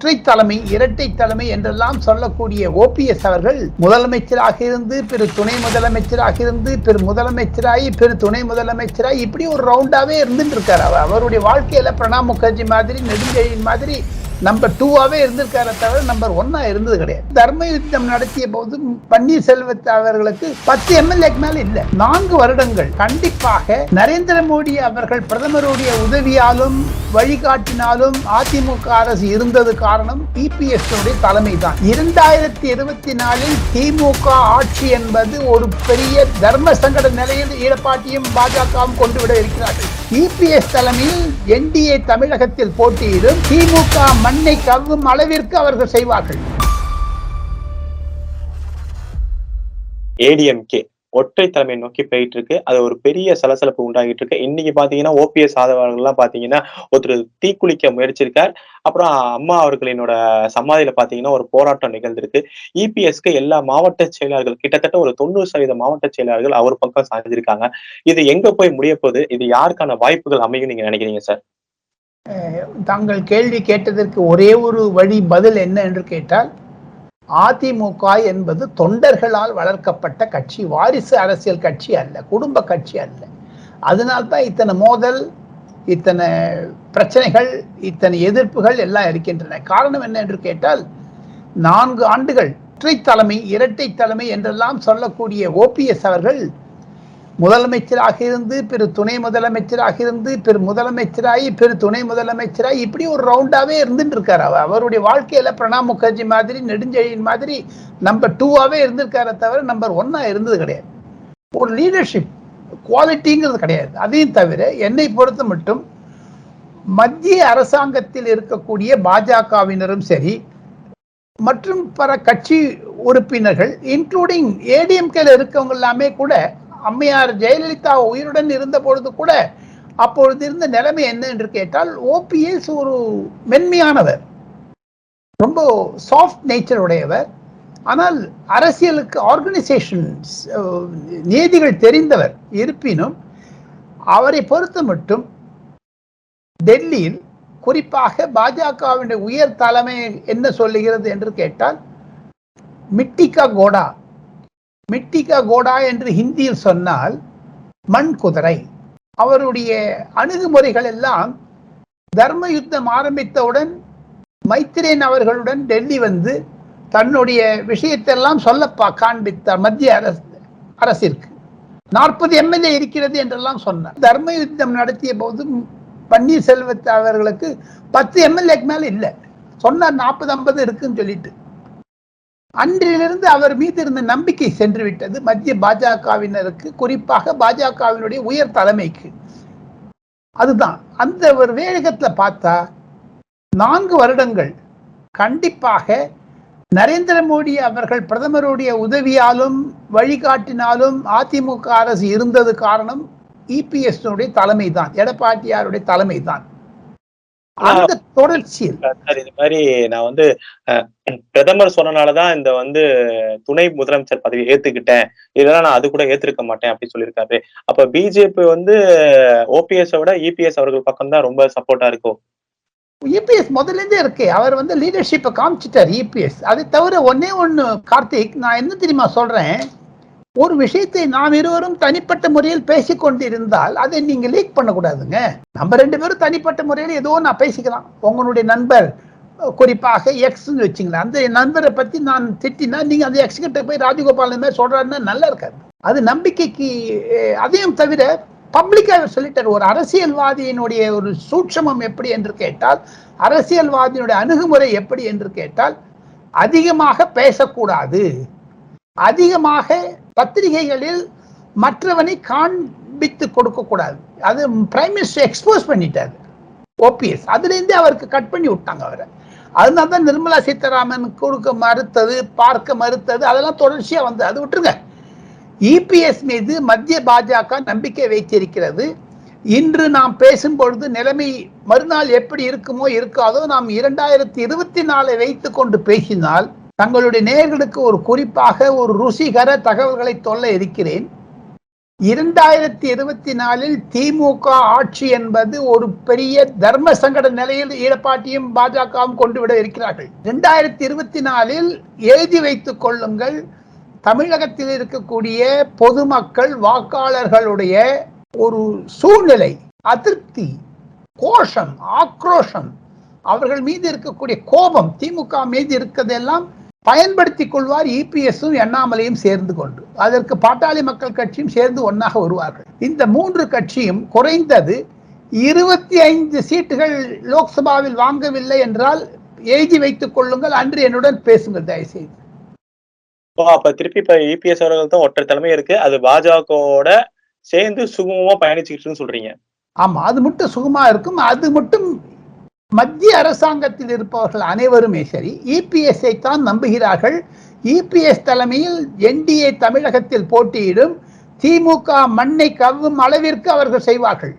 ஒற்றை தலைமை இரட்டை தலைமை என்றெல்லாம் சொல்லக்கூடிய ஓபிஎஸ் அவர்கள் முதலமைச்சராக இருந்து பிற துணை முதலமைச்சராக இருந்து பிற முதலமைச்சராகி பெரு துணை முதலமைச்சராகி இப்படி ஒரு ரவுண்டாவே இருந்துட்டு இருக்காரு. அவர் அவருடைய வாழ்க்கையில பிரணாப் முகர்ஜி மாதிரி நெடுஞ்செழியன் மாதிரி நம்பர் டூவாவே இருந்திருக்கார தவிர நம்பர் ஒன்னா இருந்தது கிடையாது. தர்ம யுத்தம் நடத்திய போது பன்னீர்செல்வத் அவர்களுக்கு பத்து எம்எல்ஏக்கு மேல இல்லை. நான்கு வருடங்கள். கண்டிப்பாக நரேந்திர மோடி அவர்கள் பிரதமருடைய உதவியாலும் வழிகாட்டினாலும் அதிமுக அரசு இருந்தது காரணம் இபிஎஸ் தலைமை தான் இரண்டாயிரத்தி இருபத்தி நாலில் திமுக ஆட்சி என்பது ஒரு பெரிய தர்ம சங்கட நிலையில் ஈழப்பாட்டியும் பாஜகவும் கொண்டு விட இருக்கிறார்கள். இபிஎஸ் தலைமையில் என்டிஏ தமிழகத்தில் போட்டியிடும் திமுக மண்ணை கவ்வும் அளவிற்கு அவர்கள் செய்வார்கள். ஏடிஎம்கே ஒற்றை தலைமை நோக்கி போயிட்டு இருக்கு அது ஒரு பெரிய சலசலப்பு உண்டாகிட்டு இருக்கு இன்னைக்கு பாத்தீங்கன்னா ஓபிஎஸ் ஆதரவாளர்கள் எல்லாம் பாத்தீங்கன்னா ஒருத்தர் தீக்குளிக்க முயற்சிருக்கார். அப்புறம் அம்மா அவர்களினோட சமாதியில பாத்தீங்கன்னா ஒரு போராட்டம் நிகழ்ந்திருக்கு. இபிஎஸ்க்கு எல்லா மாவட்ட செயலாளர்கள் கிட்டத்தட்ட ஒரு தொண்ணூறு சதவீத மாவட்ட செயலாளர்கள் அவர் பக்கம் சாஞ்சிருக்காங்க இது எங்க போய் முடிய போகுது? இது யாருக்கான வாய்ப்புகள் அமையும் நீங்க நினைக்கிறீங்க சார்? தாங்கள் கேள்வி கேட்டதற்கு ஒரே ஒரு வழி பதில் என்ன என்று கேட்டால் அதிமுக என்பது தொண்டர்களால் வளர்க்கப்பட்ட கட்சி வாரிசு அரசியல் கட்சி அல்ல குடும்ப கட்சி அல்ல. அதனால்தான் இத்தனை மோதல் இத்தனை பிரச்சனைகள் இத்தனை எதிர்ப்புகள் எல்லாம் இருக்கின்றன. காரணம் என்ன என்று கேட்டால் நான்கு ஆண்டுகள் ஒற்றை தலைமை இரட்டை தலைமை என்றெல்லாம் சொல்லக்கூடிய ஓபிஎஸ் அவர்கள் முதலமைச்சராக இருந்து பிற துணை முதலமைச்சராக இருந்து பிற முதலமைச்சராகி பிற துணை முதலமைச்சராகி இப்படி ஒரு ரவுண்டாகவே இருந்துட்டு அவர் அவருடைய வாழ்க்கையில் பிரணாப் முகர்ஜி மாதிரி நெடுஞ்செழியன் மாதிரி நம்பர் டூவாகவே இருந்திருக்கார தவிர நம்பர் ஒன்னாக இருந்தது கிடையாது. ஒரு லீடர்ஷிப் குவாலிட்டிங்கிறது கிடையாது. அதையும் தவிர என்னை பொறுத்த மட்டும் மத்திய அரசாங்கத்தில் இருக்கக்கூடிய பாஜகவினரும் சரி மற்றும் பல கட்சி உறுப்பினர்கள் இன்க்ளூடிங் ஏடிஎம்கேல இருக்கவங்க எல்லாமே கூட அம்மையார் ஜெயலலிதா உயிருடன் இருந்த பொழுது கூட அப்பொழுது இருந்த நிலைமை என்ன என்று கேட்டால் ஓபிஎஸ் ஒரு மென்மையானவர். ரொம்ப சாஃப்ட் நேச்சர் உடையவர். ஆனால் அரசியலுக்கு ஆர்கனைசேஷன்ஸ் நீதிகள் தெரிந்தவர். இருப்பினும் அவரை பொறுத்த மட்டும் டெல்லியில் குறிப்பாக பாஜகவினுடைய உயர் தலைமை என்ன சொல்லுகிறது என்று கேட்டால் மிட்டிகா கோடா. மிட்டிகா கோடா என்று ஹிந்தியில் சொன்னால் மண் குதிரை. அவருடைய அணுகுமுறைகள் எல்லாம் தர்ம யுத்தம் ஆரம்பித்தவுடன் மைத்திரேன் அவர்களுடன் டெல்லி வந்து தன்னுடைய விஷயத்தெல்லாம் சொல்ல காண்பித்தார் மத்திய அரசு அரசிற்கு. நாற்பது எம்எல்ஏ இருக்கிறது என்றெல்லாம் சொன்னார். தர்ம யுத்தம் நடத்திய போது பன்னீர்செல்வத்தை அவர்களுக்கு பத்து எம்எல்ஏக்கு மேல இல்லை. சொன்னார் நாற்பது ஐம்பது இருக்குன்னு சொல்லிட்டு. அன்றிலிருந்து அவர் மீது இருந்த நம்பிக்கை சென்று விட்டது மத்திய பாஜகவினருக்கு குறிப்பாக பாஜகவினுடைய உயர் தலைமைக்கு. அதுதான். அந்த ஒரு வேகத்தில் பார்த்தா நான்கு வருடங்கள் கண்டிப்பாக நரேந்திர மோடி அவர்கள் பிரதமருடைய உதவியாலும் வழிகாட்டினாலும் அதிமுக அரசு இருந்தது காரணம் இபிஎஸ் தலைமை தான் எடப்பாடியாருடைய தலைமை தான் அந்த தொடர்ச்சியில் சார் இது மாதிரி நான் வந்து பிரதமர் சொன்னனாலதான் இந்த வந்து துணை முதலமைச்சர் பதவி ஏத்துக்கிட்டேன். இதெல்லாம் நான் அது கூட ஏத்திருக்க மாட்டேன் அப்படின்னு சொல்லியிருக்காரு. அப்ப பிஜேபி வந்து ஓபிஎஸ் விட இபிஎஸ் அவர்கள் பக்கம் தான் ரொம்ப சப்போர்ட்டா இருக்கும் இபிஎஸ் முதல்ல இருந்தே இருக்கு. அவர் வந்து லீடர்ஷிப்பை காமிச்சிட்டார் இபிஎஸ் அதை தவிர ஒன்னே ஒண்ணு கார்த்திக் நான் என்ன தெரியுமா சொல்றேன்? ஒரு விஷயத்தை நாம் இருவரும் தனிப்பட்ட முறையில் பேசிக்கொண்டிருந்தால் அதை நீங்க லீக் பண்ணக்கூடாதுங்க. நம்ம ரெண்டு பேரும் தனிப்பட்ட முறையில் ஏதோ நான் பேசிக்கலாம். உங்களுடைய நண்பர் குறிப்பாக எக்ஸ்ன்னு வச்சுங்களேன். அந்த நண்பரை பத்தி நான் திட்டினா நீங்க அந்த எக்ஸ் கிட்ட போய் ராஜகோபால் மாதிரி சொல்றாருன்னா நல்லா இருக்காது. அது நம்பிக்கைக்கு அதையும் தவிர பப்ளிக்காக சொல்லிட்டார். ஒரு அரசியல்வாதியினுடைய ஒரு சூட்சமம் எப்படி என்று கேட்டால் அரசியல்வாதியினுடைய அணுகுமுறை எப்படி என்று கேட்டால் அதிகமாக பேசக்கூடாது. அதிகமாக பத்திரிகைகளில் மற்றவனை காண்பித்து கொடுக்க கூடாது. அது பிரைம் மினிஸ்டர் எக்ஸ்போஸ் பண்ணிட்டாரு. ஓபிஎஸ் அதுலேருந்தே அவருக்கு கட் பண்ணி விட்டாங்க அவரை. அதனால தான் நிர்மலா சீதாராமன் கொடுக்க மறுத்தது பார்க்க மறுத்தது அதெல்லாம் தொடர்ச்சியாக வந்து அது விட்டுருங்க. இபிஎஸ் மீது மத்திய பாஜக நம்பிக்கை வைத்திருக்கிறது. இன்று நாம் பேசும் பொழுது நிலைமை மறுநாள் எப்படி இருக்குமோ இருக்காதோ நாம் இரண்டாயிரத்தி இருபத்தி நாலை வைத்து கொண்டு பேசினால் தங்களுடைய நேர்களுக்கு ஒரு குறிப்பாக ஒரு ருசிகர தகவல்களை சொல்ல இருக்கிறேன். இரண்டாயிரத்தி இருபத்தி நாலில் திமுக ஆட்சி என்பது ஒரு பெரிய தர்ம சங்கட நிலையில் ஈழப்பாட்டியும் பாஜகவும் கொண்டு விட இருக்கிறார்கள். இரண்டாயிரத்தி இருபத்தி நாலில் எழுதி வைத்துக் கொள்ளுங்கள் தமிழகத்தில் இருக்கக்கூடிய பொதுமக்கள் வாக்காளர்களுடைய ஒரு சூழ்நிலை அதிருப்தி கோஷம் ஆக்ரோஷம் அவர்கள் மீது இருக்கக்கூடிய கோபம் திமுக மீது இருக்கிறதெல்லாம் பயன்படுத்திக் கொள்வார் இபிஎஸும் எண்ணாமலையும் சேர்ந்து கொண்டு. அதற்கு பாட்டாளி மக்கள் கட்சியும் சேர்ந்து ஒன்னாக வருவார்கள். இந்த மூன்று கட்சியும் குறைந்தது இருபத்தி ஐந்து சீட்டுகள் லோக்சபாவில் வாங்கவில்லை என்றால் எழுதி வைத்துக் கொள்ளுங்கள். அன்று என்னுடன் பேசுங்கள் தயவுசெய்து. அப்ப திருப்பி இப்ப இபிஎஸ் அவர்கள் தான் ஒற்றை தலைமை இருக்கு. அது பாஜகவோட சேர்ந்து சுமூகமா பயணிச்சுக்கிட்டுன்னு சொல்றீங்க. ஆமா அது மட்டும் சுகமா இருக்கும். அது மட்டும் மத்திய அரசாங்கத்தில் இருப்பவர்கள் அனைவருமே சரி இபிஎஸ்ஐ தான் நம்புகிறார்கள். இபிஎஸ் தலைமையில் என்டிஏ தமிழகத்தில் போட்டியிடும் திமுக மண்ணை கவ்வும் அளவிற்கு அவர்கள் செய்வார்கள்.